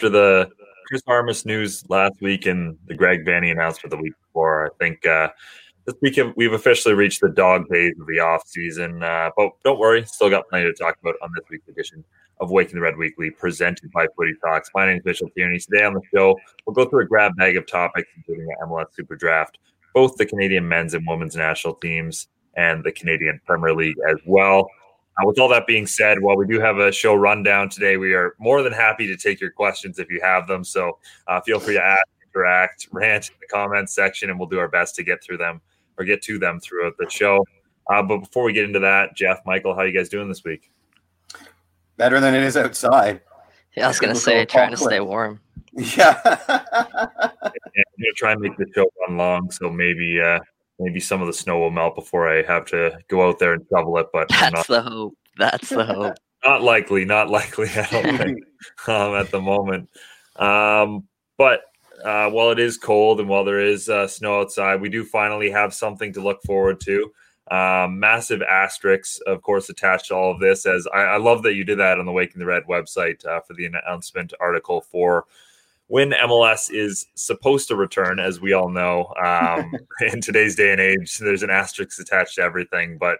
After the Chris Armas news last week and the Greg Vanney announcement the week before, I think uh, this week we've officially reached the dog days of the off season. Uh, but don't worry, still got plenty to talk about on this week's edition of Waking the Red Weekly, presented by Footy Talks. My name is Mitchell Tierney. Today on the show, we'll go through a grab bag of topics, including the MLS Super Draft, both the Canadian men's and women's national teams, and the Canadian Premier League as well. Uh, with all that being said, while we do have a show rundown today, we are more than happy to take your questions if you have them. So uh, feel free to ask, interact, rant in the comments section, and we'll do our best to get through them or get to them throughout the show. Uh, but before we get into that, Jeff, Michael, how you guys doing this week? Better than it is outside. Yeah, I was gonna say, trying to stay warm. Yeah. yeah I'm gonna try and make the show run long, so maybe uh, maybe some of the snow will melt before I have to go out there and shovel it. But that's not, the hope. That's the hope. Not likely. Not likely. I don't think um, at the moment. Um, but uh, while it is cold and while there is uh, snow outside, we do finally have something to look forward to. Um, massive asterisks, of course, attached to all of this. As I, I love that you did that on the Waking the Red website uh, for the announcement article for when MLS is supposed to return, as we all know, um, in today's day and age, there's an asterisk attached to everything. But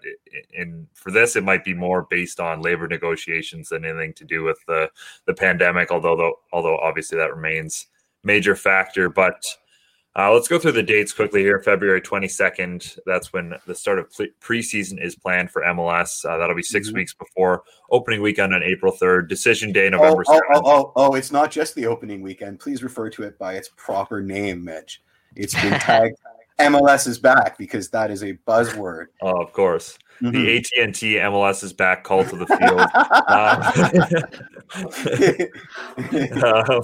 in for this, it might be more based on labor negotiations than anything to do with the the pandemic. Although, although obviously that remains major factor. But uh, let's go through the dates quickly here. February 22nd, that's when the start of preseason is planned for MLS. Uh, that'll be 6 mm-hmm. weeks before opening weekend on April 3rd. Decision day, November oh, 7th. Oh, oh, oh, oh, it's not just the opening weekend. Please refer to it by its proper name, Mitch. It's been tagged MLS is back because that is a buzzword. Oh, of course. Mm-hmm. The AT and T MLS is back call to the field, um, um,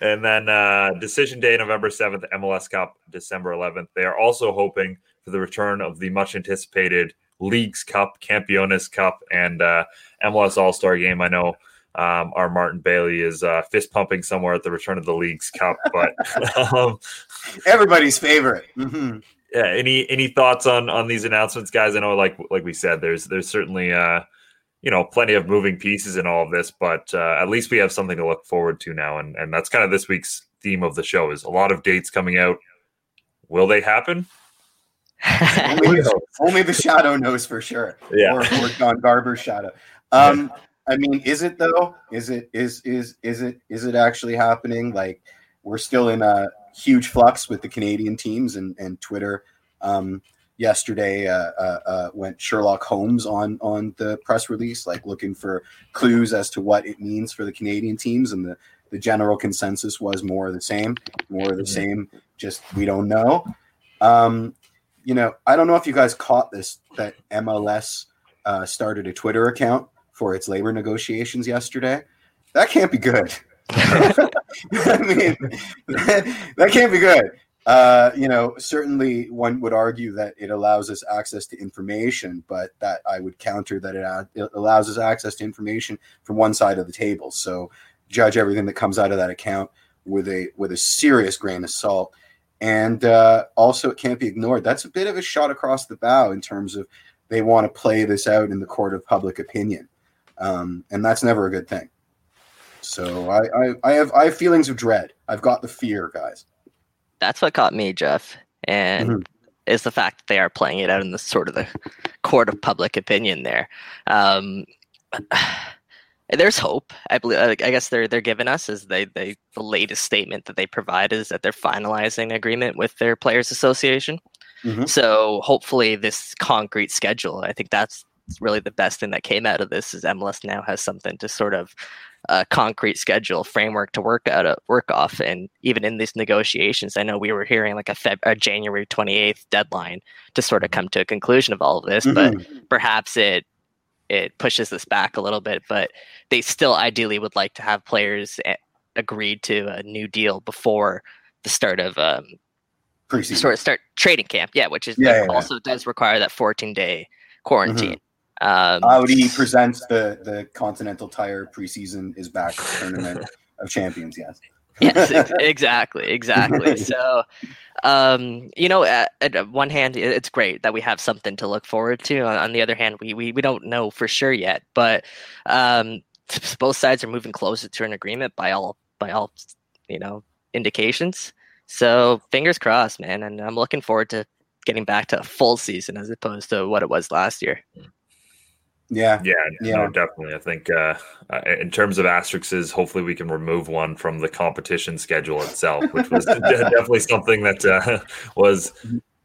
and then uh, decision day November seventh, MLS Cup December eleventh. They are also hoping for the return of the much anticipated Leagues Cup, Campeones Cup, and uh, MLS All Star Game. I know um, our Martin Bailey is uh, fist pumping somewhere at the return of the Leagues Cup, but um, everybody's favorite. Mm-hmm yeah, any any thoughts on on these announcements, guys? I know, like like we said, there's there's certainly uh, you know plenty of moving pieces in all of this, but uh, at least we have something to look forward to now, and and that's kind of this week's theme of the show is a lot of dates coming out. Will they happen? only, only, the shadow knows for sure. Yeah, or, or Don Garber's shadow. Um, I mean, is it though? Is it is is is it is it actually happening? Like we're still in a huge flux with the Canadian teams and and Twitter. Um, yesterday uh, uh, uh, went Sherlock Holmes on on the press release, like looking for clues as to what it means for the Canadian teams, and the the general consensus was more of the same, more of the same. Just we don't know. Um, you know, I don't know if you guys caught this that MLS uh, started a Twitter account for its labor negotiations yesterday. That can't be good. I mean, that, can't be good. Uh, you know, certainly one would argue that it allows us access to information, but that I would counter that it, it allows us access to information from one side of the table. So judge everything that comes out of that account with a with a serious grain of salt. And uh, also, it can't be ignored. That's a bit of a shot across the bow in terms of they want to play this out in the court of public opinion, um, and that's never a good thing. So I, I, I have I have feelings of dread. I've got the fear, guys. That's what caught me, Jeff, and mm-hmm. is the fact that they are playing it out in the sort of the court of public opinion. There, um, there's hope. I believe. I guess they're they're giving us is they they the latest statement that they provide is that they're finalizing agreement with their players association. Mm-hmm. So hopefully this concrete schedule. I think that's really the best thing that came out of this is MLS now has something to sort of a concrete schedule framework to work out of, work off. And even in these negotiations, I know we were hearing like a, Feb, a January 28th deadline to sort of come to a conclusion of all of this, mm-hmm. but perhaps it it pushes this back a little bit. But they still ideally would like to have players eh, agreed to a new deal before the start of um, Preseason. sort of start trading camp. Yeah, which is yeah, yeah, also yeah. does require that 14 day quarantine. Mm-hmm. Um, Audi presents the the Continental Tire preseason is back tournament of champions. Yes. yes, exactly, exactly. so, um, you know, at, at, one hand, it's great that we have something to look forward to. On, on the other hand, we, we we don't know for sure yet, but um, both sides are moving closer to an agreement by all by all you know indications. So fingers crossed, man, and I'm looking forward to getting back to a full season as opposed to what it was last year. Yeah, yeah, yeah, no, definitely. I think uh, uh in terms of asterisks, hopefully we can remove one from the competition schedule itself, which was definitely something that uh, was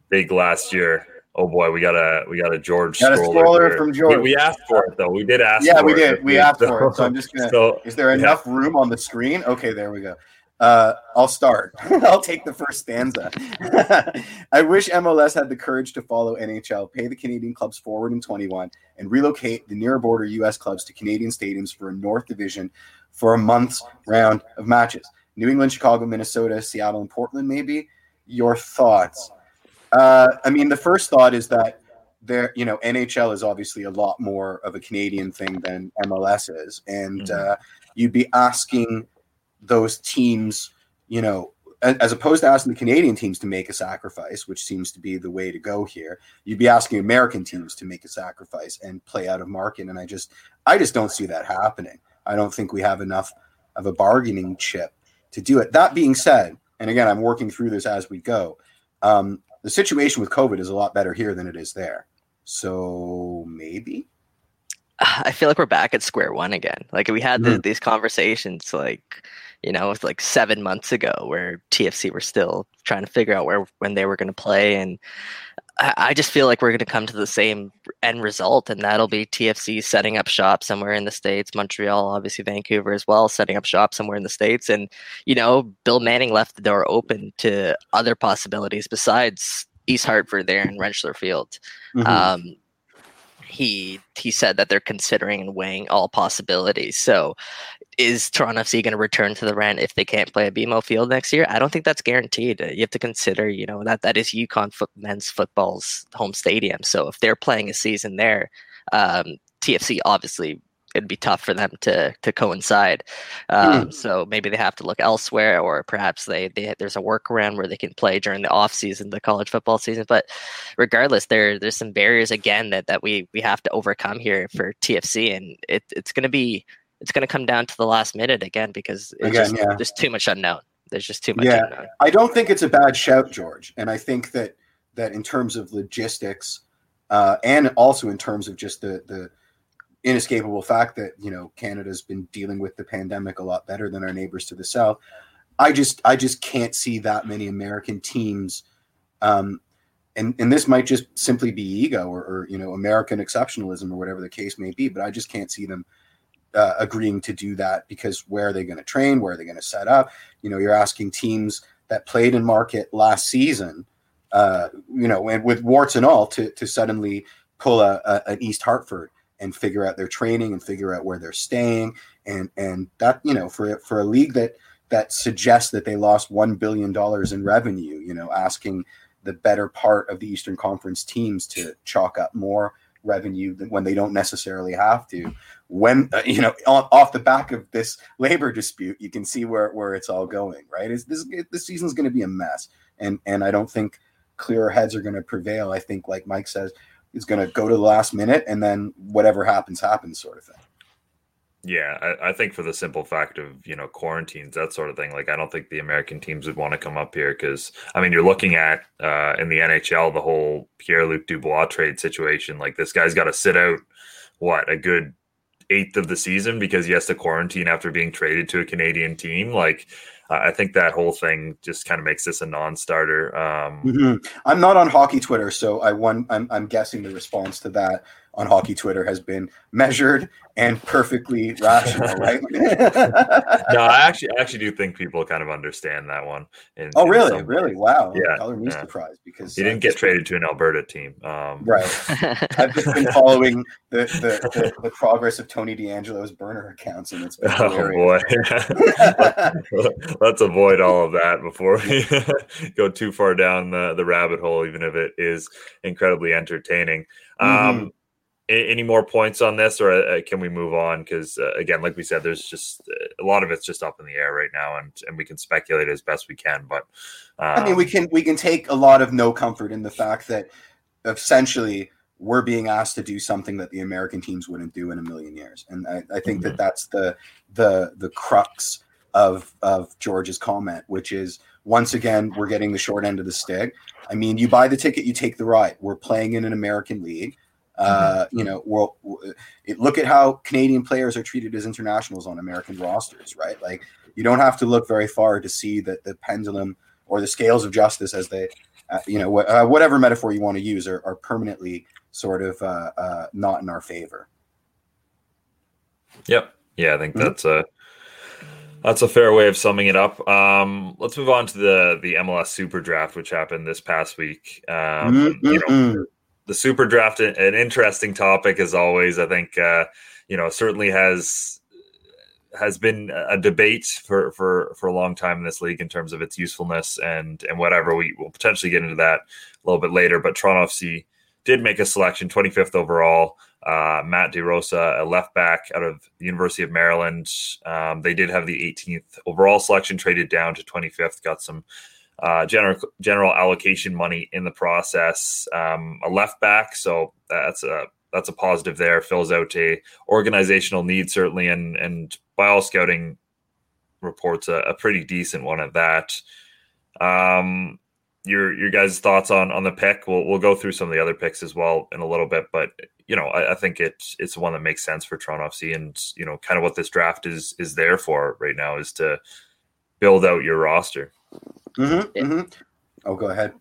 big last year. Oh boy, we got a we got a George got a stroller from George. We, we, asked for it though. We did ask. Yeah, we did. We asked for it. So I'm just gonna. So, is there enough yeah. room on the screen? Okay, there we go. Uh, I'll start. I'll take the first stanza. I wish MLS had the courage to follow NHL, pay the Canadian clubs forward in 21, and relocate the near border U.S. clubs to Canadian stadiums for a North Division for a month's round of matches. New England, Chicago, Minnesota, Seattle, and Portland, maybe. Your thoughts? Uh, I mean, the first thought is that there, you know, NHL is obviously a lot more of a Canadian thing than MLS is, and mm-hmm. uh, you'd be asking those teams, you know, as opposed to asking the Canadian teams to make a sacrifice, which seems to be the way to go here, you'd be asking American teams to make a sacrifice and play out of market. And I just, I just don't see that happening. I don't think we have enough of a bargaining chip to do it. That being said, and again, I'm working through this as we go. Um, the situation with COVID is a lot better here than it is there. So maybe. I feel like we're back at square one again. Like we had the, mm. these conversations, like you know, it's like seven months ago, where TFC were still trying to figure out where when they were going to play, and I, I just feel like we're going to come to the same end result, and that'll be TFC setting up shop somewhere in the states, Montreal, obviously Vancouver as well, setting up shop somewhere in the states, and you know, Bill Manning left the door open to other possibilities besides East Hartford there in Rentschler Field. Mm-hmm. Um, he he said that they're considering and weighing all possibilities. So is Toronto FC going to return to the rent if they can't play at BMO Field next year? I don't think that's guaranteed. You have to consider, you know, that that is UConn foot, men's football's home stadium. So if they're playing a season there, um, TFC obviously it'd be tough for them to to coincide. Um, mm. So maybe they have to look elsewhere, or perhaps they, they there's a workaround where they can play during the off season, the college football season. But regardless, there there's some barriers again that that we we have to overcome here for TFC, and it, it's going to be it's going to come down to the last minute again because again, just, yeah. there's too much unknown. There's just too much. Yeah, unknown. I don't think it's a bad shout, George, and I think that that in terms of logistics, uh, and also in terms of just the the inescapable fact that you know Canada's been dealing with the pandemic a lot better than our neighbors to the south. I just I just can't see that many American teams, um, and and this might just simply be ego or, or you know American exceptionalism or whatever the case may be. But I just can't see them uh, agreeing to do that because where are they going to train? Where are they going to set up? You know, you're asking teams that played in market last season, uh, you know, and with warts and all, to to suddenly pull a, a, an East Hartford and figure out their training and figure out where they're staying, and and that you know for for a league that that suggests that they lost one billion dollars in revenue, you know, asking the better part of the Eastern Conference teams to chalk up more revenue when they don't necessarily have to. When uh, you know off the back of this labor dispute, you can see where where it's all going. Right? Is this this season's going to be a mess, and and I don't think clearer heads are going to prevail. I think, like Mike says, is going to go to the last minute, and then whatever happens, happens, sort of thing. Yeah, I, I, think for the simple fact of you know quarantines, that sort of thing. Like, I don't think the American teams would want to come up here because I mean, you're looking at uh, in the NHL the whole Pierre Luc Dubois trade situation. Like, this guy's got to sit out what a good eighth of the season because he has to quarantine after being traded to a Canadian team. Like, I think that whole thing just kind of makes this a non-starter. Um, mm-hmm. I'm not on hockey Twitter, so I won. I'm, I'm guessing the response to that on hockey Twitter has been measured and perfectly rational, right? no, I actually I actually do think people kind of understand that one. In, oh, really? Really? Wow. Yeah. Color me yeah. surprised because he didn't get traded to an Alberta team. Um, right. I've just been following the, the, the, the, progress of Tony DeAngelo's burner accounts, and it's been oh boy. Let's avoid all of that before we go too far down the, the rabbit hole, even if it is incredibly entertaining. Um, mm-hmm any more points on this or uh, can we move on because uh, again like we said there's just uh, a lot of it's just up in the air right now and and we can speculate as best we can but um, i mean we um, can we can take a lot of no comfort in the fact that essentially we're being asked to do something that the american teams wouldn't do in a million years and i, I think mm-hmm. that that's the the the crux of of George's comment, which is once again we're getting the short end of the stick. I mean, you buy the ticket, you take the ride. We're playing in an American league. Uh, mm-hmm. You know, well, look at how Canadian players are treated as internationals on American rosters, right? Like, you don't have to look very far to see that the pendulum or the scales of justice, as they, uh, you know, uh, whatever metaphor you want to use, are, are permanently sort of uh, uh, not in our favor. Yep. Yeah, I think mm-hmm. that's a that's a fair way of summing it up. Um, let's move on to the the MLS Super Draft, which happened this past week. Um, mm-hmm. You know, the Super Draft, an interesting topic as always. I think uh, you know certainly has has been a debate for for for a long time in this league in terms of its usefulness and and whatever. We will potentially get into that a little bit later. But Toronto FC did make a selection, 25th overall. Uh, Matt Di Rosa, a left back out of the University of Maryland. Um, they did have the 18th overall selection, traded down to 25th, got some uh, general general allocation money in the process. Um, a left back, so that's a that's a positive there. Fills out a organizational need certainly, and and by all scouting reports, a, a pretty decent one at that. Um, your your guys' thoughts on on the pick. We'll we'll go through some of the other picks as well in a little bit, but you know I, I think it's it's one that makes sense for Toronto FC, and you know kind of what this draft is is there for right now is to build out your roster. Mm-hmm, mm-hmm. Oh, go ahead.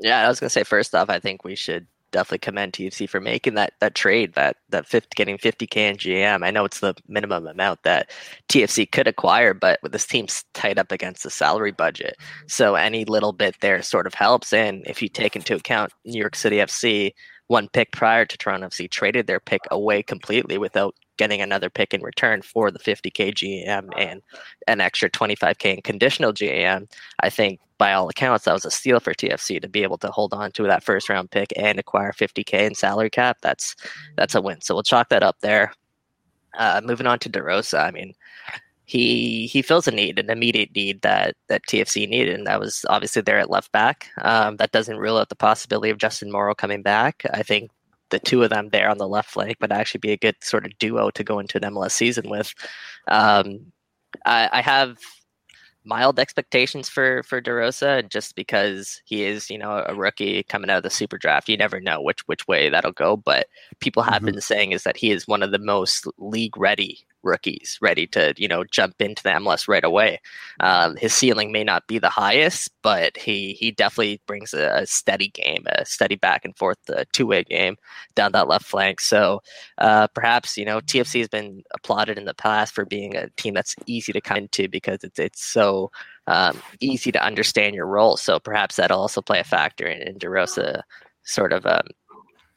Yeah, I was gonna say first off, I think we should definitely commend TFC for making that that trade that that 50, getting 50k in GM. I know it's the minimum amount that TFC could acquire, but with this team's tied up against the salary budget, so any little bit there sort of helps. And if you take into account New York City FC, one pick prior to Toronto FC traded their pick away completely without getting another pick in return for the 50k GM and an extra 25k in conditional GM. I think by all accounts that was a steal for TFC to be able to hold on to that first round pick and acquire 50k in salary cap. That's that's a win. So we'll chalk that up there. Uh, moving on to Di Rosa, I mean, he he feels a need, an immediate need that that TFC needed, and that was obviously there at left back. Um, that doesn't rule out the possibility of Justin Morrow coming back. I think the two of them there on the left flank would actually be a good sort of duo to go into an MLS season with. Um, I, I, have mild expectations for for Di Rosa, just because he is, you know, a rookie coming out of the Super Draft. You never know which which way that'll go, but people have mm-hmm. been saying is that he is one of the most league ready rookies ready to you know jump into the MLS right away. Um, his ceiling may not be the highest, but he he definitely brings a, a steady game, a steady back and forth uh, two way game down that left flank. So uh, perhaps you know TFC has been applauded in the past for being a team that's easy to come into because it's it's so um, easy to understand your role. So perhaps that'll also play a factor in, in Di Rosa sort of um,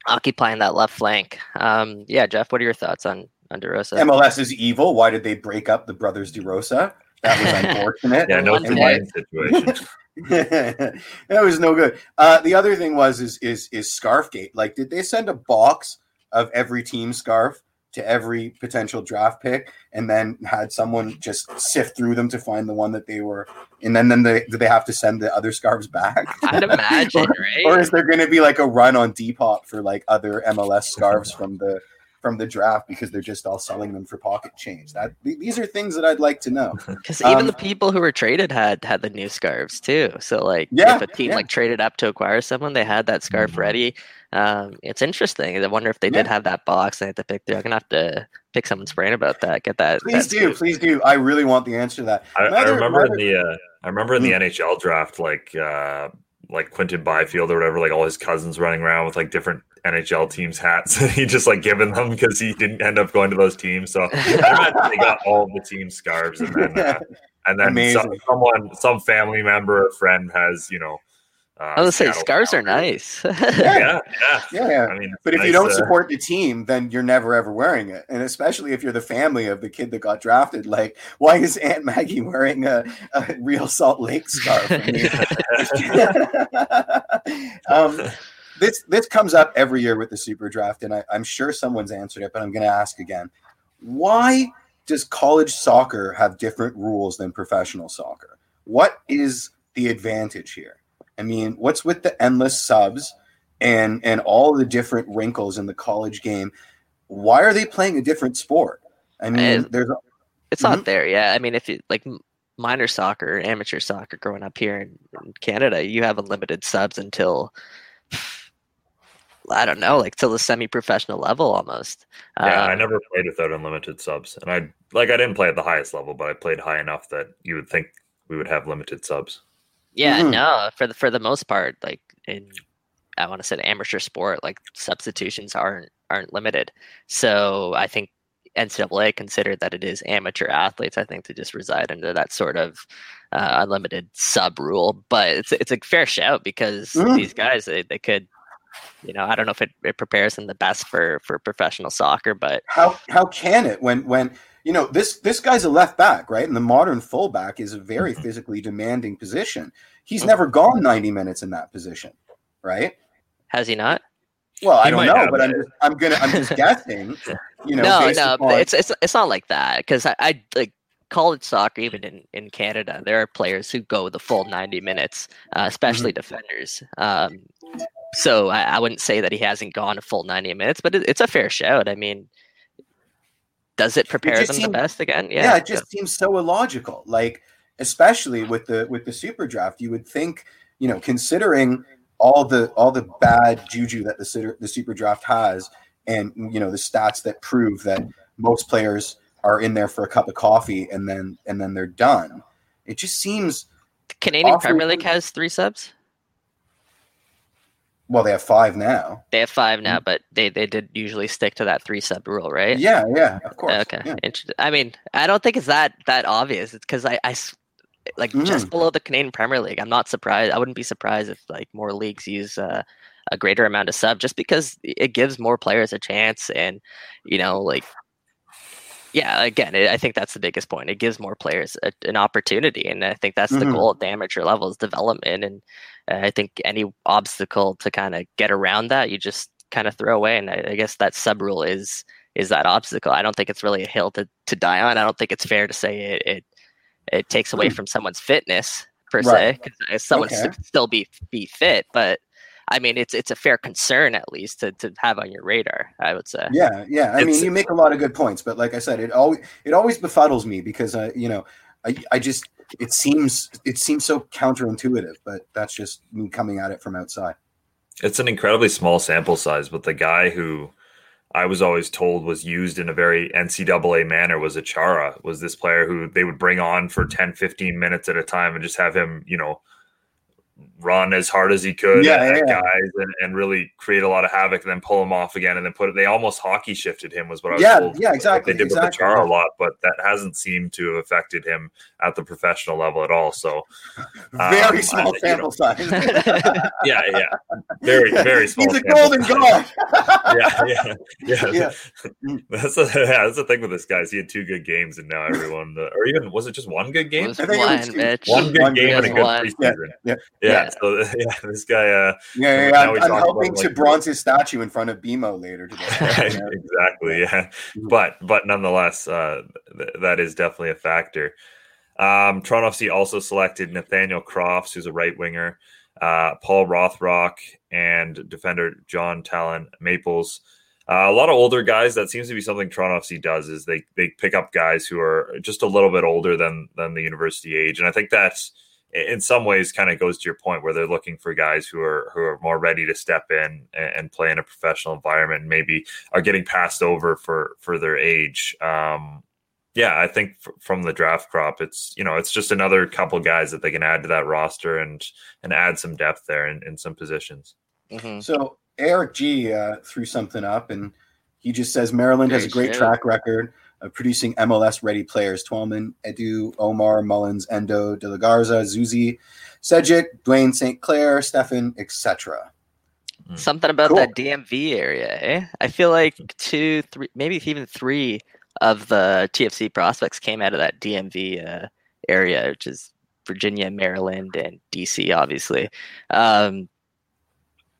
occupying that left flank. Um, yeah, Jeff, what are your thoughts on Di Rosa. MLS is evil. Why did they break up the brothers Di Rosa? That was unfortunate. yeah, no situation. that was no good. Uh, the other thing was is is is Scarfgate. Like, did they send a box of every team scarf to every potential draft pick, and then had someone just sift through them to find the one that they were, and then then they do they have to send the other scarves back? I'd imagine, or, right? Or is there going to be like a run on Depop for like other MLS scarves from the from the draft because they're just all selling them for pocket change. That these are things that I'd like to know. Because even um, the people who were traded had had the new scarves too. So like, yeah, if a team yeah. like traded up to acquire someone, they had that scarf mm-hmm. ready. Um, it's interesting. I wonder if they yeah. did have that box. and They had to pick. They're gonna have to pick someone's brain about that. Get that. Please that do. Scoop. Please do. I really want the answer to that. I, I remember in the uh, I remember in the mm-hmm. NHL draft, like uh, like Quinton Byfield or whatever, like all his cousins running around with like different NHL teams hats and he just like given them because he didn't end up going to those teams. So I they got all the team scarves and then uh, and then some, someone some family member or friend has you know. Uh, I was say scarves are nice. yeah, yeah, yeah, yeah. I mean, but if nice, you don't uh, support the team, then you're never ever wearing it, and especially if you're the family of the kid that got drafted. Like, why is Aunt Maggie wearing a, a real Salt Lake scarf? um, this this comes up every year with the super draft, and I, I'm sure someone's answered it, but I'm going to ask again. Why does college soccer have different rules than professional soccer? What is the advantage here? I mean, what's with the endless subs and and all the different wrinkles in the college game? Why are they playing a different sport? I mean, there's it's mm-hmm. not there. Yeah, I mean, if you like minor soccer, amateur soccer growing up here in, in Canada, you have unlimited subs until I don't know, like till the semi-professional level almost. Yeah, Um, I never played without unlimited subs, and I like I didn't play at the highest level, but I played high enough that you would think we would have limited subs. Yeah, Mhm. no, for the for the most part, like in I want to say amateur sport, like substitutions aren't aren't limited. So I think NCAA considered that it is amateur athletes. I think to just reside under that sort of uh, unlimited sub rule, but it's it's a fair shout because Mm. these guys they, they could, you know, I don't know if it, it prepares them the best for for professional soccer, but How how can it when when you know this this guy's a left back, right? And the modern fullback is a very Mhm. physically demanding position. He's Mhm. never gone 90 minutes in that position, right? has he not? Well, I don't know, have but I'm just I'm gonna I'm just guessing. You know, no, no, upon- it's it's it's not like that because I, I like college soccer even in in Canada there are players who go the full ninety minutes, uh, especially Mm-hmm. defenders. Um, so I, I wouldn't say that he hasn't gone a full ninety minutes, but it, it's a fair shout. I mean, does it prepare just them seemed- the best again? yeah, Yeah, it just seems so illogical. Like, especially with the with the super draft, you would think, you know, considering all the all the bad juju that the the super draft has, and you know the stats that prove that most players are in there for a cup of coffee and then and then they're done. It just seems Canadian awfully- Premier League has three subs. well they have five now. They have five now, but they they did usually stick to that three sub rule, right? Yeah, yeah, of course. Okay. Yeah. I mean, I don't think it's that that obvious. It's because I, I like Mm. just below the Canadian Premier League. I'm not surprised. I wouldn't be surprised if like more leagues use uh, a greater amount of sub, just because it gives more players a chance, and you know, like. Yeah, again, it, I think that's the biggest point. It gives more players a, an opportunity, and I think that's the Mhm. goal at the amateur level is development. And uh, I think any obstacle to kind of get around that, you just kind of throw away. And I, I guess that sub rule is is that obstacle. I don't think it's really a hill to, to die on. I don't think it's fair to say it it, it takes away Hmm. from someone's fitness per Right. se, because someone Okay. should still be be fit. But I mean, it's it's a fair concern at least to, to have on your radar. I would say. Yeah, yeah. I mean, you make a lot of good points, but like I said, it always it always befuddles me because uh, you know, I I just it seems it seems so counterintuitive, but that's just me coming at it from outside. It's an incredibly small sample size, but the guy who I was always told was used in a very NCAA manner was Achara, was this player who they would bring on for 10, 15 minutes at a time and just have him, you know, run as hard as he could Yeah, at yeah, yeah. guys and, and really create a lot of havoc and then pull him off again and then put it. They almost hockey shifted him was what I was Yeah, told. yeah, what exactly, They did exactly, with Achara yeah. a lot, but that hasn't seemed to have affected him at the professional level at all. So Very Um, small I- you sample size. yeah, yeah, very, very small. He's a sample golden size. god. yeah, yeah, yeah. Yeah. That's the yeah, that's the thing with this guy. is He had two good games, and now everyone, or even was it just one good game? was I think it one, was two. bitch. One good One game and a good good one. preseason. Yeah, Yeah, yeah. So yeah, this guy. Uh, Yeah, yeah, I'm, I'm helping to like, bronze his statue in front of BMO later today. Exactly. Yeah, Mhm. but but nonetheless, uh, th- that is definitely a factor. Um, Toronto FC also selected Nathaniel Crofts, who's a right winger, uh, Paul Rothrock, and defender John Talon Maples. Uh, a lot of older guys. That seems to be something Toronto FC does. Is they they pick up guys who are just a little bit older than than the university age, and I think that's in some ways kind of goes to your point where they're looking for guys who are who are more ready to step in and, and play in a professional environment and maybe are getting passed over for for their age. Um yeah i think f- from the draft crop it's you know it's just another couple guys that they can add to that roster and and add some depth there in, in some positions. Mhm. So Eric G uh, threw something up, and he just says Maryland has a Great great track record of producing MLS ready players: Twellman, Edu, Omar, Mullins, Endo, De La Garza, Zusi, Sejic, Dayne St. Clair, Steffen, etc. Something about Cool. that DMV area, eh? I feel like two, three, maybe even three of the TFC prospects came out of that DMV uh, area, which is Virginia, Maryland, and DC, obviously. Um,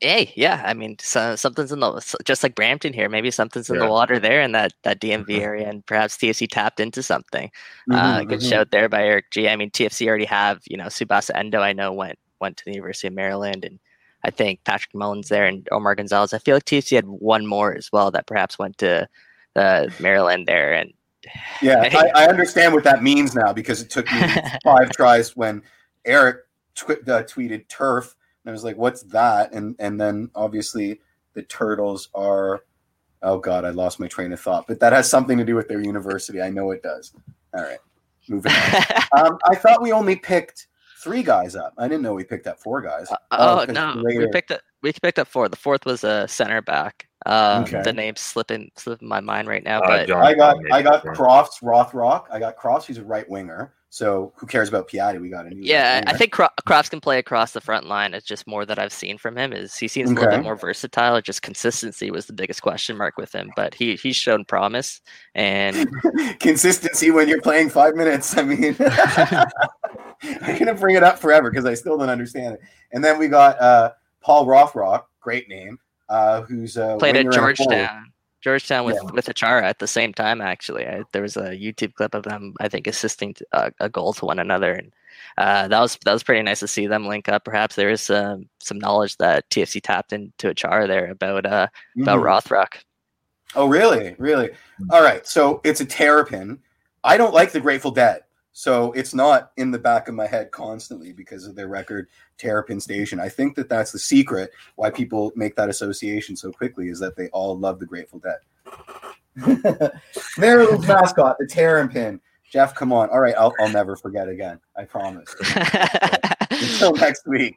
hey, yeah, I mean, so, something's in the just like Brampton here. Maybe something's in Yeah. the water there in that that DMV area, and perhaps TFC tapped into something. Uh, Mhm, good mhm. shout there by Eric G. I mean, TFC already have you know Tsubasa Endo. I know went went to the University of Maryland, and I think Patrick Mullins there and Omar Gonzalez. I feel like TFC had one more as well that perhaps went to uh, Maryland there, and Yeah, I, I, understand what that means now because it took me five tries when Eric tw- uh, tweeted turf, I was like, "What's that?" And and then obviously the turtles are. Oh God, I lost my train of thought, but that has something to do with their university. I know it does. All right, moving on. um, I thought we only picked three guys up. I didn't know we picked up four guys. Uh, oh, oh no, later... we picked up we picked up four. The fourth was a center back. Um, okay. The name's slipping slipping my mind right now. Uh, but I got I got Crofts Rothrock. I got Crofts. He's a right winger. So who cares about Piatti? We got a new. Yeah, I think Crofts can play across the front line. It's just more that I've seen from him is he seems okay. a little bit more versatile. Just consistency was the biggest question mark with him, but he he's shown promise and consistency when you're playing five minutes. I mean, I'm gonna bring it up forever because I still don't understand it. And then we got uh, Paul Rothrock, great name, uh, who's uh, played at Georgetown. Georgetown with yeah. with Achara at the same time. Actually, I, there was a YouTube clip of them, I think, assisting to, uh, a goal to one another, and uh, that was that was pretty nice to see them link up. Perhaps there is um, some knowledge that TFC tapped into Achara there about uh, mm-hmm. about Rothrock. Oh, really? Really? All right. So it's a terrapin. I don't like the Grateful Dead. So it's not in the back of my head constantly because of their record Terrapin Station. I think that that's the secret why people make that association so quickly is that they all love the Grateful Dead. Maryland's mascot, the Terrapin. Jeff, come on. All right, I'll, I'll never forget again. I promise. Until next week.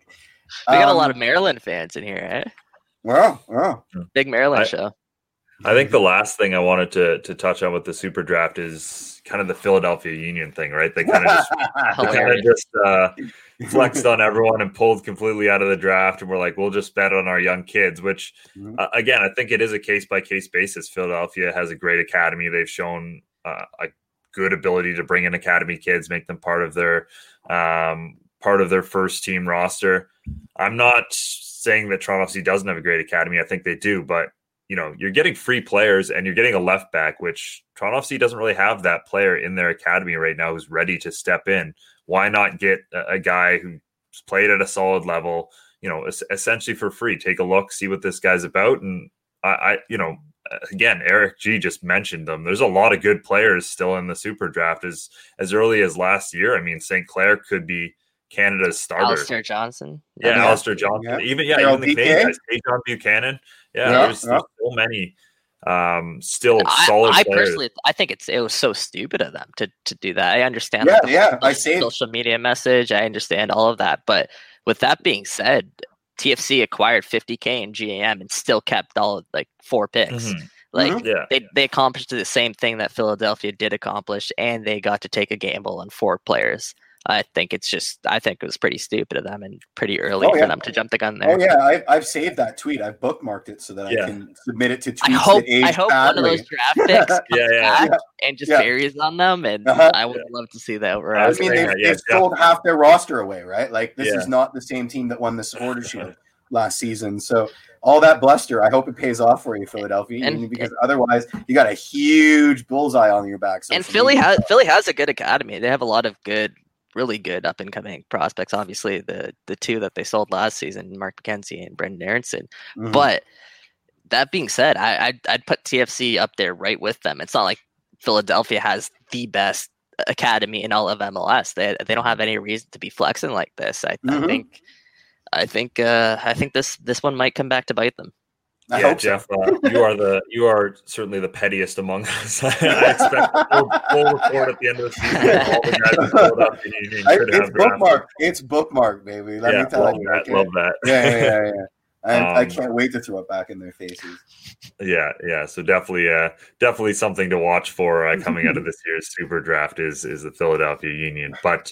We got um, a lot of Maryland fans in here, eh? Well, well. Big Maryland I, show. I think the last thing I wanted to to touch on with the super draft is kind of the Philadelphia Union thing, right? They kind of just, kind of just uh, flexed on everyone and pulled completely out of the draft, and we're like, we'll just bet on our young kids. Which, mm-hmm. uh, again, I think it is a case by case basis. Philadelphia has a great academy; they've shown uh, a good ability to bring in academy kids, make them part of their um, part of their first team roster. I'm not saying that Toronto FC doesn't have a great academy. I think they do, but you know, you're getting free players and you're getting a left back, which Toronto FC doesn't really have that player in their academy right now who's ready to step in. Why not get a, a guy who's played at a solid level, you know, essentially for free? Take a look, see what this guy's about. And I, I, you know, again, Eric G just mentioned them. There's a lot of good players still in the super draft as as early as last year. I mean, St. Clair could be Canada's starter. Alistair Johnston. Yeah, yeah. Alistair Johnston. Yeah. Even yeah, even the Canadian guys, John Buchanan. Yeah, yeah, there's, there's so many um still solid I, I personally I think it's it was so stupid of them to to do that. I understand yeah, yeah, I see social media message. I understand all of that. But with that being said, TFC acquired 50k in GAM and still kept all like four picks. Mm-hmm. Like mm-hmm. yeah. they, they accomplished the same thing that Philadelphia did accomplish, and they got to take a gamble on four players. I think it's just I think it was pretty stupid of them and pretty early oh, yeah. for them to jump the gun there. Oh yeah, I, have saved that tweet. I've bookmarked it so that yeah. I can submit it to tweets. I hope, I hope one of those draft picks yeah, yeah, and just varies on them, and uh-huh. I would love to see that. I mean, they've, they've sold half their roster away, right? Like this is not the same team that won the Supporter Shield last season. So all that bluster, I hope it pays off for you, Philadelphia, and, because and, otherwise you got a huge bullseye on your back. So and Philly has Philly has a good academy. They have a lot of good really good up and coming prospects. Obviously, the the two that they sold last season, Mark McKenzie and Brenden Aaronson. Mm-hmm. But that being said, I I'd, I'd, put TFC up there right with them. It's not like Philadelphia has the best academy in all of MLS. They they don't have any reason to be flexing like this. I, mm-hmm. I think I think uh, I think this this one might come back to bite them. I yeah, Jeff, so. uh, you are the you are certainly the pettiest among us. I expect full, full report at the end of the season. All the I, it's bookmark. It's bookmark, baby. Let yeah, me tell love you. That, okay? Love that. Yeah, yeah, yeah. yeah. I, um, I can't wait to throw it back in their faces. Yeah, yeah. So definitely, uh, definitely something to watch for uh, coming out of this year's Super Draft is is the Philadelphia Union. But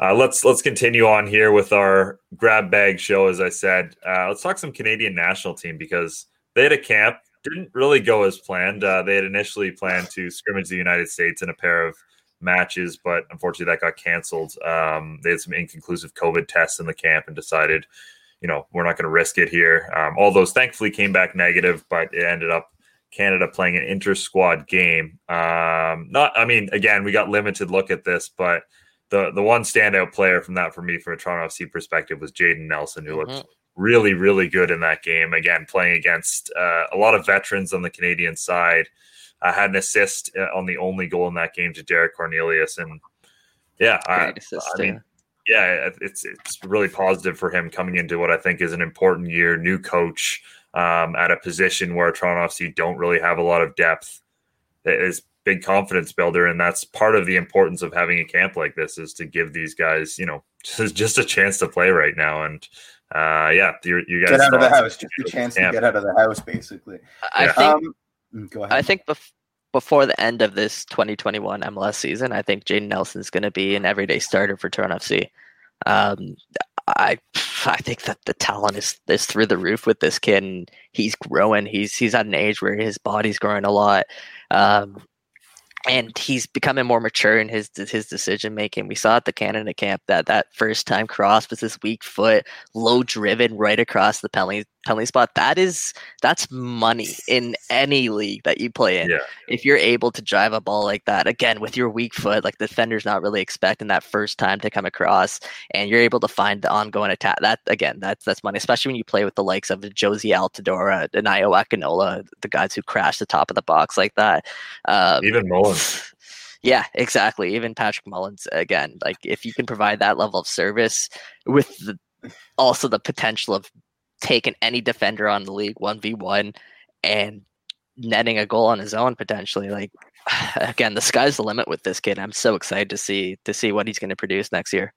uh, let's let's continue on here with our grab bag show. As I said, uh, let's talk some Canadian national team because they had a camp didn't really go as planned. Uh, they had initially planned to scrimmage the United States in a pair of matches, but unfortunately that got canceled. Um, they had some inconclusive COVID tests in the camp and decided, you know, we're not going to risk it here. Um, all those thankfully came back negative, but it ended up Canada playing an inter squad game. Um, not, I mean, again, we got limited look at this, but the the one standout player from that for me from a Toronto FC perspective was Jayden Nelson, who mm-hmm. looked really really good in that game. Again, playing against uh, a lot of veterans on the Canadian side. uh, had an assist uh, on the only goal in that game to Derek Cornelius, and yeah, I, assist, I mean, yeah, it's it's really positive for him coming into what I think is an important year, new coach um, at a position where Toronto FC don't really have a lot of depth. It is big confidence builder, and that's part of the importance of having a camp like this is to give these guys, you know, just, just a chance to play right now. And uh, yeah, you, you guys get out of the house, just a chance camp. to get out of the house, basically. I yeah. think. Um, mm, go ahead. I think bef- before the end of this 2021 MLS season, I think Jayden Nelson is going to be an everyday starter for Toronto FC. Um, I I think that the talent is is through the roof with this kid, and he's growing. He's he's at an age where his body's growing a lot. Um, and he's becoming more mature in his his decision making. We saw at the Canada camp that that first time cross was this weak foot, low driven right across the penalty penalty spot. That is that's money in any league that you play in. Yeah. If you're able to drive a ball like that, again with your weak foot, like the defender's not really expecting that first time to come across, and you're able to find the ongoing attack. That again, that's that's money, especially when you play with the likes of Jozy Altidore, Denayo Akinola, the guys who crash the top of the box like that. Um, Even Mullins. Yeah, exactly. Even Patrick Mullins again, like if you can provide that level of service with the also the potential of taking any defender on the league 1v1 and netting a goal on his own potentially like again the sky's the limit with this kid i'm so excited to see to see what he's going to produce next year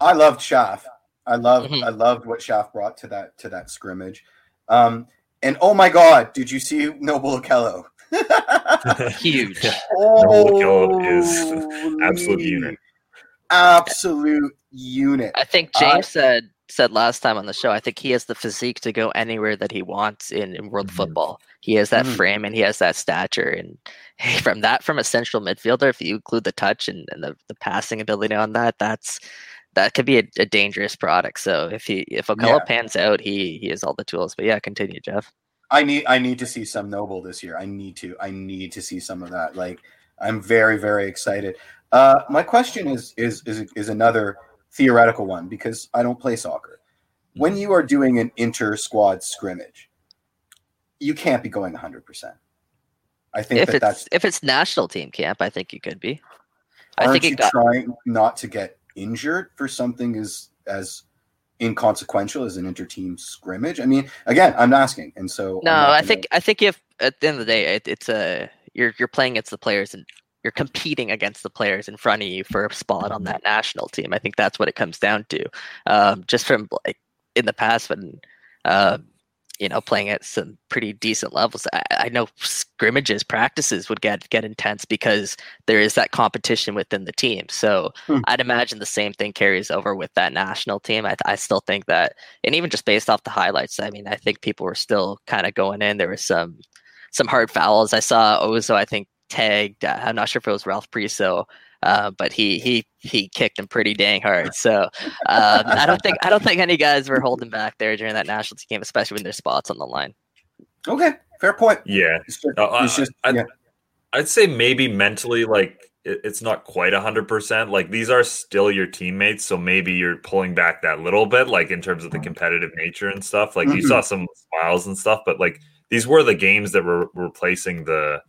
i loved Schaff. i loved mm-hmm. i loved what Schaff brought to that to that scrimmage um and oh my god did you see noble okello huge noble okello is absolute unit absolute unit i think james uh, said said last time on the show, I think he has the physique to go anywhere that he wants in, in world mm-hmm. football. He has that mm-hmm. frame and he has that stature. And hey, from that, from a central midfielder, if you include the touch and, and the, the passing ability on that, that's that could be a, a dangerous product. So if he if Okello yeah. pans out, he he has all the tools. But yeah, continue, Jeff. I need I need to see some Noble this year. I need to I need to see some of that. Like I'm very very excited. Uh, my question is is is is another theoretical one because I don't play soccer. When you are doing an inter squad scrimmage, you can't be going 100%. I think if that it's, that's if it's national team camp, I think you could be. I think you got, trying not to get injured for something as as inconsequential as an inter team scrimmage. I mean, again, I'm asking, and so no, I think I think if at the end of the day, it, it's a you're you're playing against the players and you're competing against the players in front of you for a spot on that national team. I think that's what it comes down to. Um, just from like in the past when uh, you know playing at some pretty decent levels, I, I, know scrimmages practices would get get intense because there is that competition within the team. So hmm. I'd imagine the same thing carries over with that national team. I, I still think that, and even just based off the highlights, I mean, I think people were still kind of going in. There was some some hard fouls. I saw Ozo, I think tagged. I'm not sure if it was Ralph Priso, uh, but he he he kicked him pretty dang hard. So uh, I don't think I don't think any guys were holding back there during that national team game, especially when there's spots on the line. Okay, fair point. Yeah, it's just, it's just I'd, yeah. I'd say maybe mentally, like it's not quite a hundred percent. Like these are still your teammates, so maybe you're pulling back that little bit, like in terms of the competitive nature and stuff. Like mm-hmm. you saw some smiles and stuff, but like these were the games that were replacing the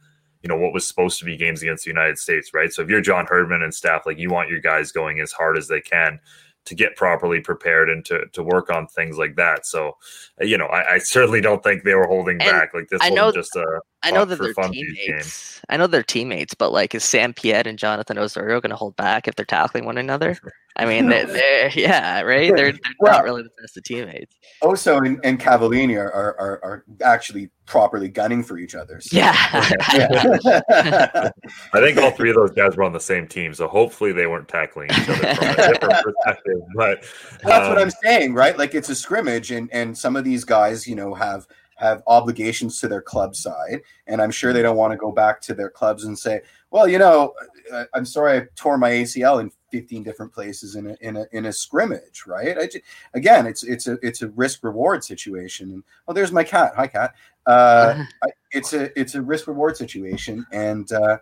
you know what was supposed to be games against the United States, right? So if you're John Herdman and staff, like you want your guys going as hard as they can to get properly prepared and to to work on things like that. So, you know, I, I certainly don't think they were holding and back. Like this I know, just a I know that they're teammates. I know they're teammates, but like, is Sam Piette and Jonathan Osorio going to hold back if they're tackling one another? I mean, they're, they're yeah, right. They're, they're well, not really the best of teammates. Oso and, and Cavallini are, are are actually properly gunning for each other. So. Yeah. I think all three of those guys were on the same team, so hopefully they weren't tackling each other from a different perspective. But that's um, what I'm saying, right? Like it's a scrimmage, and and some of these guys, you know, have have obligations to their club side, and I'm sure they don't want to go back to their clubs and say, well, you know, I'm sorry I tore my ACL in 15 different places in a in a, in a scrimmage, right? Just, again, it's it's a it's a risk reward situation. And oh, there's my cat. Hi, cat. Uh, it's a it's a risk reward situation, and uh,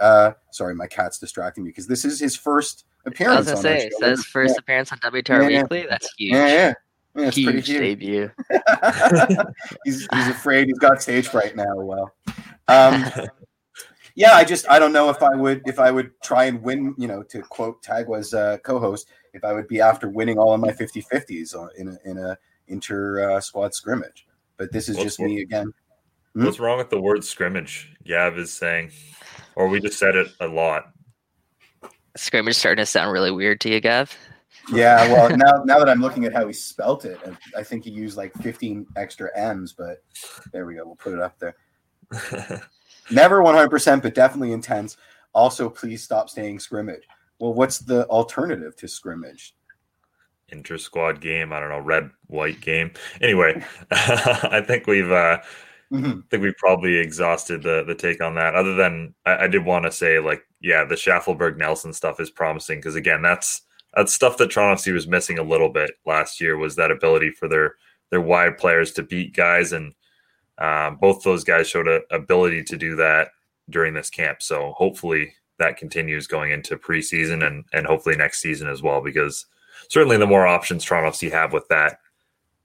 uh, sorry, my cat's distracting me because this is his first appearance. I was gonna say, says first yeah. appearance on WTR yeah, Weekly. That's huge. Yeah, yeah. Yeah, it's huge, huge debut. he's, he's afraid. He's got stage fright now. Well, Um, yeah, I just I don't know if I would if I would try and win. You know, to quote Tagwa's uh, co-host, if I would be after winning all of my 50-50s in a in a inter uh, squad scrimmage. But this is What's just wrong- me again. What's wrong with the word scrimmage? Gav is saying, or we just said it a lot. Scrimmage starting to sound really weird to you, Gav. Yeah, well, now now that I'm looking at how he spelt it, I- think he used like 15 extra M's. But there we go. We'll put it up there. Never 100%, but definitely intense. Also, please stop saying scrimmage. Well, what's the alternative to scrimmage? Inter squad game. I don't know, red white game. Anyway, I think we've uh Mhm. I think we probably exhausted the the take on that. Other than I, I did want to say, like, yeah, the Shaffelburg Nelson stuff is promising because again, that's that's stuff that Toronto FC was missing a little bit last year was that ability for their their wide players to beat guys, and um, both those guys showed a ability to do that during this camp. So hopefully that continues going into preseason and and hopefully next season as well because certainly the more options Toronto FC have with that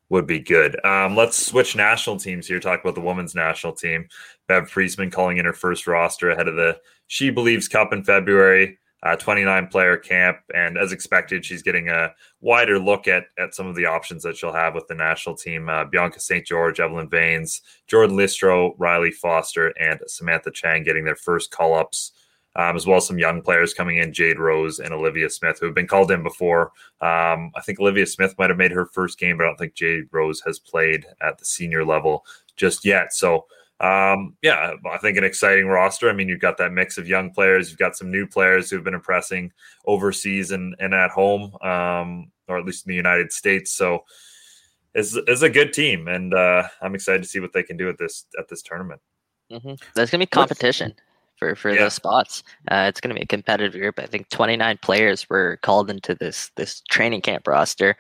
would be good. Um, let's switch national teams here. Talk about the women's national team. Bev Priestman calling in her first roster ahead of the She Believes Cup in February. Uh, 29 player camp, and as expected, she's getting a wider look at at some of the options that she'll have with the national team. Uh, Bianca St. George, Evelyn Viens, Jordyn Listro, Rylee Foster, and Samantha Chang getting their first call ups, um, as well as some young players coming in, Jade Rose and Olivia Smith, who have been called in before. Um, I think Olivia Smith might have made her first game, but I don't think Jade Rose has played at the senior level just yet. So, um, yeah, I think an exciting roster. I mean, you've got that mix of young players, you've got some new players who've been impressing overseas and, and at home, um, or at least in the United States. So, it's, it's a good team, and uh, I'm excited to see what they can do at this at this tournament. hmm There's gonna be competition for for Yeah. those spots. Uh, it's gonna be a competitive group. I think 29 players were called into this this training camp roster,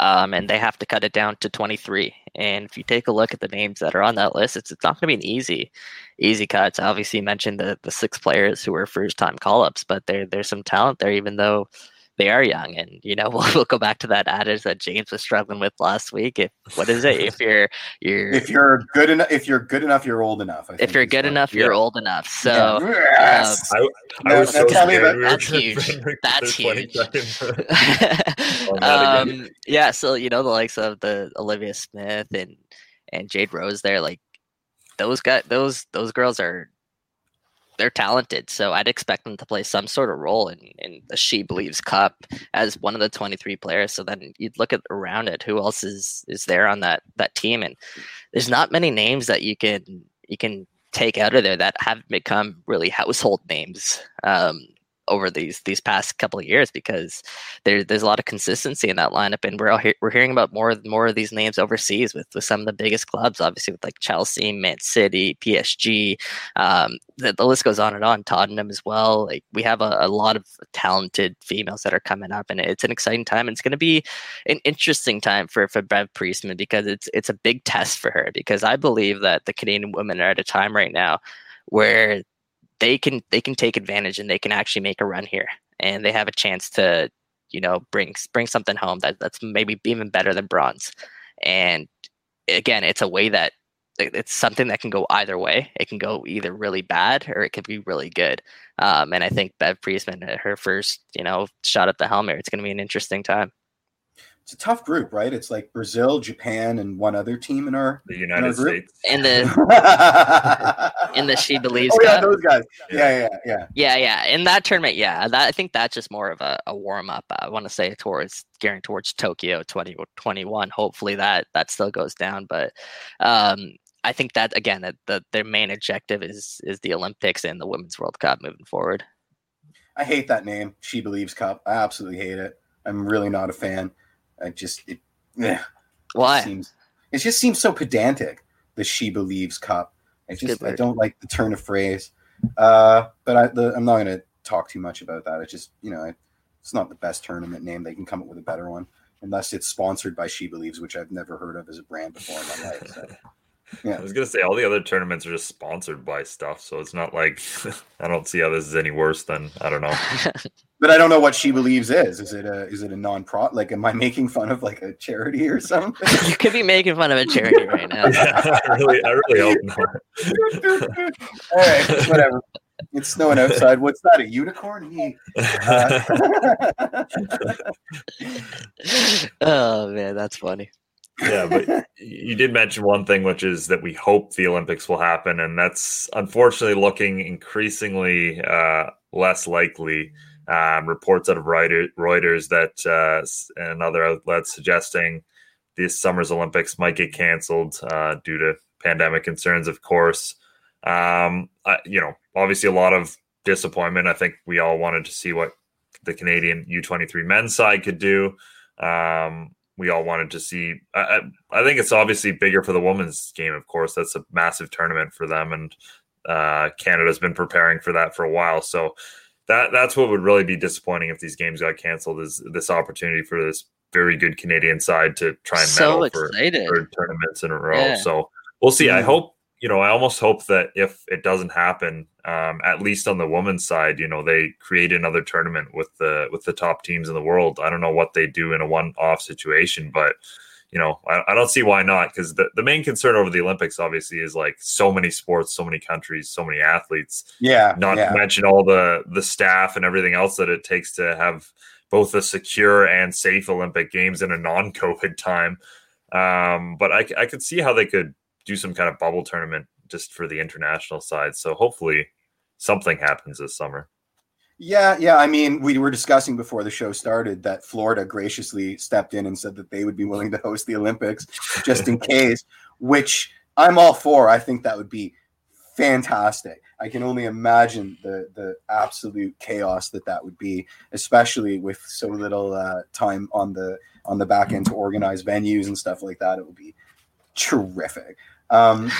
um, and they have to cut it down to 23. And if you take a look at the names that are on that list, it's it's not gonna be an easy easy cuts. Obviously, you mentioned the the six players who were first time call ups, but there there's some talent there, even though. They are young, and you know we'll, we'll go back to that adage that James was struggling with last week. If what is it? If you're you're If you're good enough, if you're good enough, you're old enough. I if you're good what- enough, you're Yeah. old enough. So Yeah. Yes. I, I No, was so tell me about- That's huge. That's huge. that um, yeah, so you know the likes of the Olivia Smith and and Jade Rose there, like those guys, those those girls are they're talented. So I'd expect them to play some sort of role in in the She Believes Cup as one of the twenty three players. So then you'd look at around it, who else is is there on that that team, and there's not many names that you can you can take out of there that have become really household names. Um, over these these past couple of years because there, there's a lot of consistency in that lineup, and we're all hear, we're hearing about more more of these names overseas with, with some of the biggest clubs, obviously with like Chelsea, Man City, PSG. Um, the, the list goes on and on. Tottenham as well. Like we have a, a lot of talented females that are coming up, and it's an exciting time. And it's going to be an interesting time for for Bev Priestman because it's it's a big test for her because I believe that the Canadian women are at a time right now where they can they can take advantage and they can actually make a run here. And they have a chance to you know bring bring something home that that's maybe even better than bronze. And again it's a way that it's something that can go either way. It can go either really bad or it could be really good. Um, and i think bev priestman her first you know shot at the helmet it's going to be an interesting time It's a tough group, right? It's like Brazil, Japan, and one other team in our. the United group? States. and the in the she believes Oh, yeah, Cup, those guys. Yeah, yeah, yeah. Yeah, yeah. In that tournament, yeah. That I think that's just more of a, a warm up. I want to say towards gearing towards Tokyo 2021. Hopefully that that still goes down. But um I think that again that the, their main objective is is the Olympics and the Women's World Cup moving forward. I hate that name. She believes Cup. I absolutely hate it. I'm really not a fan. I just it. Yeah. Why? Seems, it just seems so pedantic. The She Believes Cup. I just I don't like the turn of phrase. Uh, but I, the, I'm not going to talk too much about that. It's just you know it's not the best tournament name. They can come up with a better one, unless it's sponsored by She Believes, which I've never heard of as a brand before in my life. So Yeah. I was gonna say all the other tournaments are just sponsored by stuff, so it's not like I don't see how this is any worse than I don't know. But I don't know what she believes is. Is it a is it a non profit? like am I making fun of like a charity or something? you could be making fun of a charity right now. Yeah, I really, I really hope not. All right, whatever. It's snowing outside. What's that? A unicorn? Uh, oh man, that's funny. Yeah, but you did mention one thing, which is that we hope the Olympics will happen, and that's unfortunately looking increasingly uh, less likely. Um, reports out of Reuters, that uh, and other outlets suggesting this summer's Olympics might get canceled uh, due to pandemic concerns, of course. Um, I, you know, obviously a lot of disappointment. I think we all wanted to see what the Canadian U23 men's side could do. Um, we all wanted to see. I, I, think it's obviously bigger for the women's game, of course. That's a massive tournament for them, and uh, Canada's been preparing for that for a while. So that that's what would really be disappointing if these games got canceled. Is this opportunity for this very good Canadian side to try and So medal for third tournaments in a row. Yeah. So we'll see. I Mm. hope you know. I almost hope that if it doesn't happen, um, at least on the women's side, you know, they create another tournament with the with the top teams in the world. I don't know what they do in a one-off situation, but you know, I, I don't see why not. Because the, the main concern over the Olympics, obviously, is like so many sports, so many countries, so many athletes yeah, not yeah. to mention all the the staff and everything else that it takes to have both a secure and safe Olympic Games in a non-COVID time. Um, but I, I could see how they could do some kind of bubble tournament just for the international side. So hopefully something happens this summer. Yeah, yeah. I mean, we were discussing before the show started that Florida graciously stepped in and said that they would be willing to host the Olympics just in case, which I'm all for. I think that would be fantastic. I can only imagine the the absolute chaos that that would be, especially with so little uh, time on the on the back end to organize venues and stuff like that. It would be terrific. Um,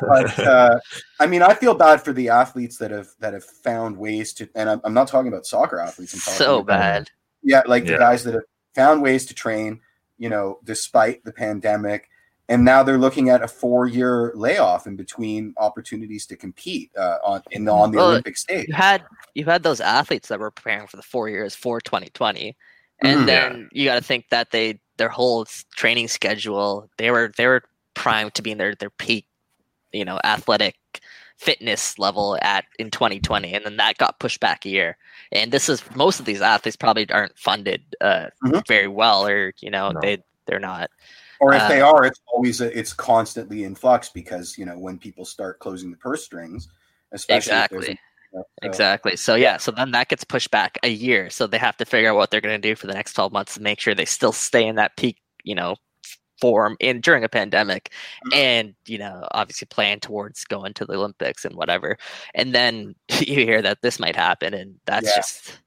but uh, I mean, I feel bad for the athletes that have that have found ways to, and I'm, I'm not talking about soccer athletes. I'm talking So about- bad. Yeah, like the guys that have found ways to train, you know, despite the pandemic, and now they're looking at a four-year layoff in between opportunities to compete uh, on in the, on the Well, Olympic stage. You had you had those athletes that were preparing for the four years for 2020, and Mhm. then you got to think that they their whole training schedule they were they were primed to be in their their peak, you know, athletic fitness level at in 2020, and then that got pushed back a year. And this is most of these athletes probably aren't funded uh, Mhm. very well, or you know No. they they're not. Or if uh, they are, it's always a, it's constantly in flux because you know when people start closing the purse strings, especially if there's a- Exactly. so- Exactly. So yeah, so then that gets pushed back a year. So they have to figure out what they're going to do for the next 12 months to make sure they still stay in that peak, you know, form in during a pandemic Mhm. and, you know, obviously plan towards going to the Olympics and whatever. And then you hear that this might happen and that's Yeah. just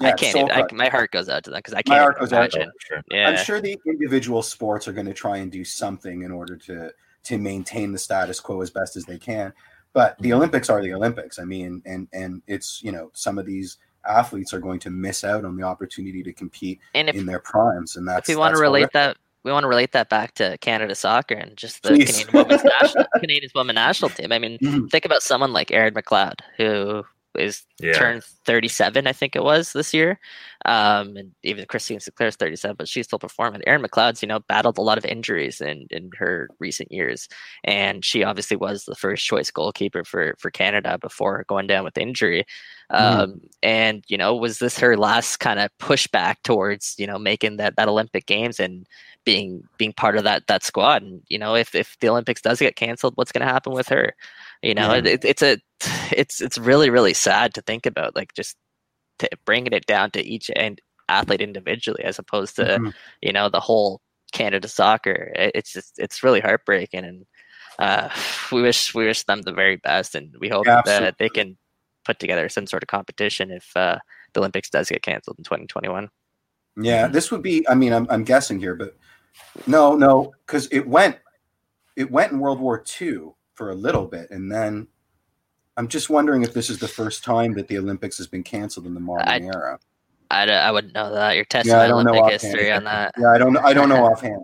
Yeah, I can't even, I, my heart goes out to them because I can't heart even goes out to imagine. sure. Yeah. I'm sure the individual sports are going to try and do something in order to to maintain the status quo as best as they can. But the Olympics are the Olympics. I mean, and and it's you know some of these athletes are going to miss out on the opportunity to compete and if, in their primes, and that's if we want to relate that we want to relate that back to Canada soccer and just the Please. Canadian women's national Canadian women's national team. I mean, Mhm. think about someone like Erin McLeod, who is Yeah. turned 37, I think it was this year. Um, and even Christine Sinclair's 37, but she's still performing. Erin McLeod's, you know, battled a lot of injuries in, in her recent years. And she obviously was the first choice goalkeeper for, for Canada before going down with injury. Mhm. Um, and, you know, was this her last kind of pushback towards, you know, making that, that Olympic games and being, being part of that, that squad? And, you know, if, if the Olympics does get canceled, what's going to happen with her? You know, Yeah. it, it's a, it's, it's really, really sad to think about, like just to bringing it down to each and athlete individually as opposed to Mhm. you know the whole Canada soccer. It- It's just it's really heartbreaking, and uh, we wish we wish them the very best, and we hope Yeah, that they can put together some sort of competition if uh, the Olympics does get canceled in 2021. Yeah, this would be. I mean, I'm, I'm guessing here, but no, no, because it went, it went in World War II for a little bit, and then I'm just wondering if this is the first time that the Olympics has been canceled in the modern I- era. I, d- I wouldn't know that. You're testing Yeah, I don't know Olympic offhand. history on that. Yeah, I don't. I don't know offhand.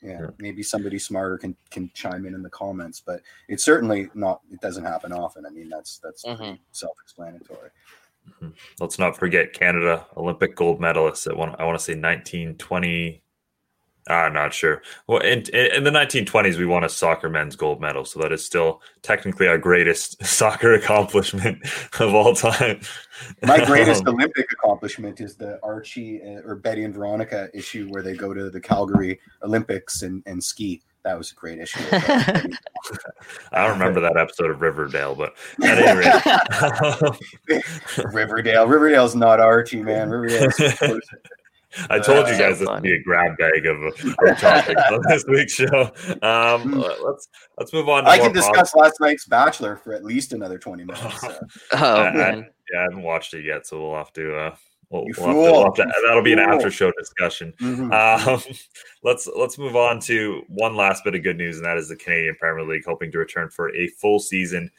yeah, maybe somebody smarter can can chime in in the comments, but it's certainly not. It doesn't happen often. I mean, that's that's Mhm. self-explanatory. Let's not forget Canada Olympic gold medalists at one. I want to say 1920. I'm not sure. Well, in, in the 1920s, we won a soccer men's gold medal, so that is still technically our greatest soccer accomplishment of all time. My greatest Um, Olympic accomplishment is the Archie uh, or Betty and Veronica issue where they go to the Calgary Olympics and, and ski. That was a great issue. I don't remember that episode of Riverdale, but at any rate, Riverdale. Riverdale's not Archie, man. Riverdale's I told you Uh, guys so this would be a grab bag of, of topics on this week's show. Um, let's let's move on. To Hmm. I more can discuss last night's Bachelor for at least another 20 minutes. so. oh I- I- Yeah, I haven't watched it yet, so we'll have to. Uh, we'll, You we'll have to, fool. we'll have to- that'll be an after show discussion. Mhm. Um, let's let's move on to one last bit of good news, and that is the Canadian Premier League hoping to return for a full season,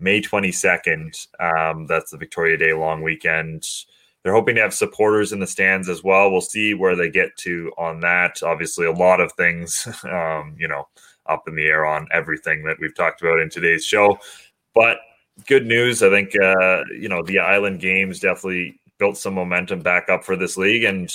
May twenty second. Um, that's the Victoria Day long weekend. They're hoping to have supporters in the stands as well. We'll see where they get to on that. Obviously, a lot of things, um, you know, up in the air on everything that we've talked about in today's show. But good news, I think, uh, you know, the Island Games definitely built some momentum back up for this league, and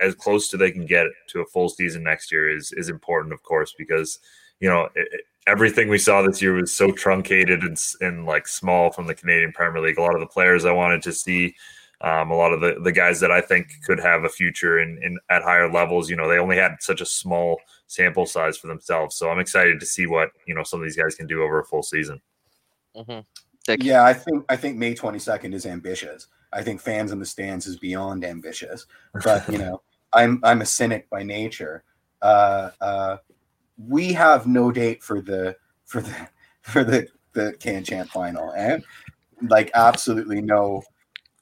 as close to they can get to a full season next year is is important, of course, because you know it, everything we saw this year was so truncated and, and like small from the Canadian Premier League. A lot of the players I wanted to see. Um, a lot of the, the guys that I think could have a future in, in at higher levels, you know, they only had such a small sample size for themselves. So I'm excited to see what you know some of these guys can do over a full season. Mm-hmm. Yeah, I think I think May 22nd is ambitious. I think fans in the stands is beyond ambitious. But you know, I'm I'm a cynic by nature. Uh, uh, we have no date for the for the for the the Can Champ final, and like absolutely no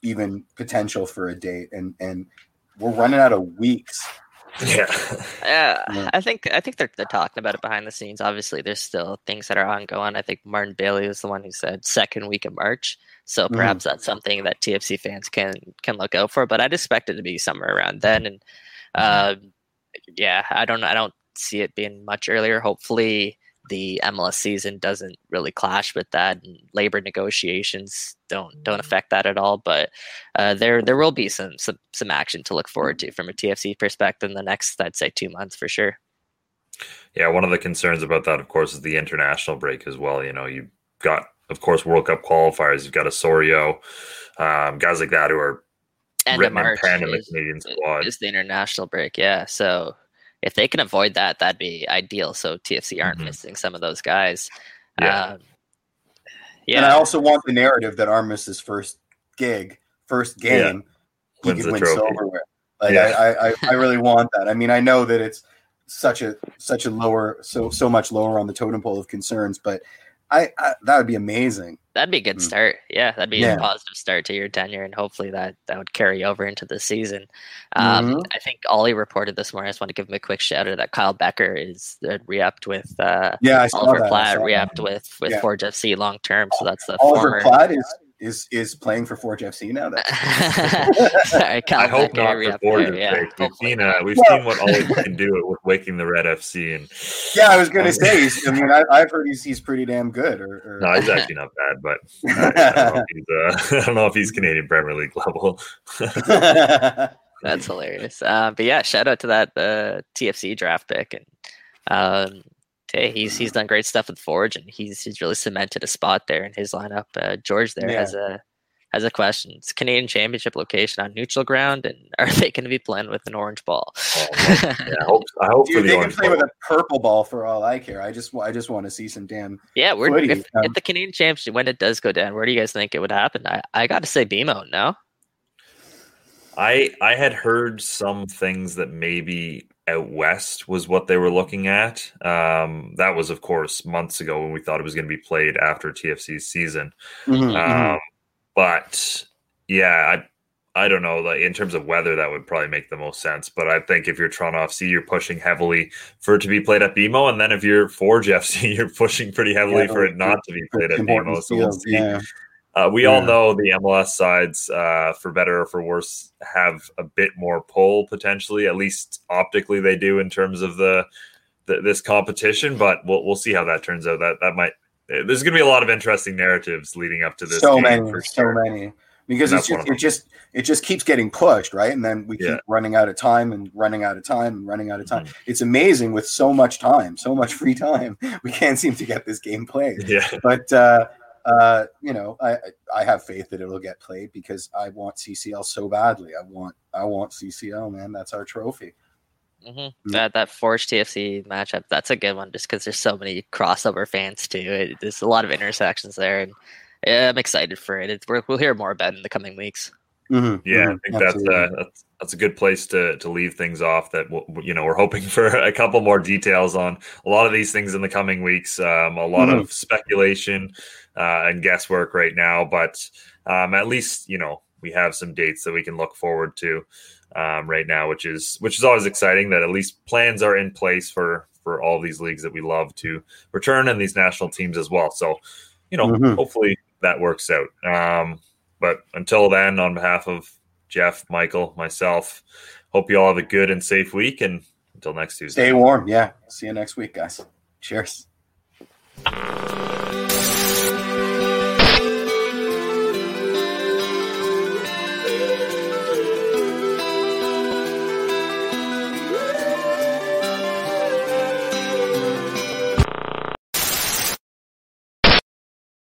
even potential for a date, and and we're running out of weeks. Yeah, Yeah, Yeah. I think I think they're they're talking about it behind the scenes. Obviously, there's still things that are ongoing. I think Martin Bailey was the one who said second week of March, so Mhm. perhaps that's something that TFC fans can can look out for. But I'd expect it to be somewhere around then. And um, yeah, I don't I don't see it being much earlier. Hopefully, the MLS season doesn't really clash with that, and labor negotiations don't don't affect that at all. But uh, there there will be some, some some action to look forward to from a TFC perspective in the next I'd say two months for sure. Yeah, one of the concerns about that, of course, is the international break as well. You know, you've got, of course, World Cup qualifiers. You've got Osorio, um, guys like that who are written in March pen in the Canadian squad. is the international break. Yeah, so if they can avoid that, that'd be ideal. So TFC aren't Mhm. missing some of those guys. Yeah. Um, And I also want the narrative that Armas's first gig, first game, he Wins could win trophy. silverware. Like Yeah. I, I, I, I really want that. I mean, I know that it's such a such a lower, so so much lower on the totem pole of concerns, but I, I that would be amazing. that'd be a good Mm. start. Yeah, that'd be Yeah. a positive start to your tenure, and hopefully that that would carry over into the season. Um, Mhm. I think Ollie reported this morning. I just want to give him a quick shout out that Kyle Bekker is uh, re-upped with uh, Yeah, I Oliver that. Platt, re-upped with with Yeah. Forge FC long term. So that's the Oliver former. Platt is is is playing for Forge FC now. That's Sorry, I hope not for re-upped Forge's there, yeah. We've seen not. uh, we've Well- seen what Ollie can do with Waking the Red FC, and yeah. I was gonna say. I mean, I, I've heard he's he's pretty damn good. Or, or no, he's actually not bad, but I, I don't know if he's, uh, I don't know if he's Canadian Premier League level. That's hilarious. Uh, but yeah, shout out to that uh, TFC draft pick, and um, hey, he's he's done great stuff with Forge, and he's he's really cemented a spot there in his lineup. Uh, George there Yeah. has a has a question. It's Canadian Championship location on neutral ground, and are they going to be playing with an orange ball? Oh, yeah, I hope I hope for Dude, the they can orange play with a purple ball for all I care. I just I just want to see some damn. yeah, we're Footy, if, um, if the Canadian Championship when it does go down, where do you guys think it would happen? I, I got to say BMO, no. I I had heard some things that maybe out west was what they were looking at. Um, that was, of course, months ago when we thought it was going to be played after TFC's season. Mm-hmm, Um, but yeah, I I don't know. Like in terms of weather, that would probably make the most sense. But I think if you're Toronto FC, you're pushing heavily for it to be played at BMO, and then if you're Forge FC, you're pushing pretty heavily Yeah, for it not to be played at BMO. So we'll see. yeah. Uh, we all know the MLS sides, uh, for better or for worse, have a bit more pull potentially. At least optically, they do in terms of the th- this competition, but we'll we'll see how that turns out. That that might there's going to be a lot of interesting narratives leading up to this. So many, so many, because it's just, it just it just keeps getting pushed, right? And then we keep Yeah. running out of time and running out of time and running out of time. Mhm. It's amazing with so much time, so much free time, we can't seem to get this game played. Yeah, But uh, uh, you know, I I- I have faith that it'll get played because I want CCL so badly. I want I want CCL, man. That's our trophy. hmm Mm. That that Forge TFC matchup, that's a good one, just because there's so many crossover fans too. It, there's a lot of intersections there, and yeah, I'm excited for it. It's, we're, we'll hear more about it in the coming weeks. Mhm, yeah. mhm, I think that's uh, that's that's a good place to to leave things off. That we'll, you know we're hoping for a couple more details on a lot of these things in the coming weeks. Um, a lot Mhm. of speculation uh, and guesswork right now, but um, at least you know we have some dates that we can look forward to um, right now, which is which is always exciting. That at least plans are in place for for all these leagues that we love to return and these national teams as well. So you know, Mhm. hopefully that works out. Um, but until then, on behalf of Jeff, Michael, myself, hope you all have a good and safe week. And until next Tuesday. Stay warm. Yeah. See you next week, guys. Cheers.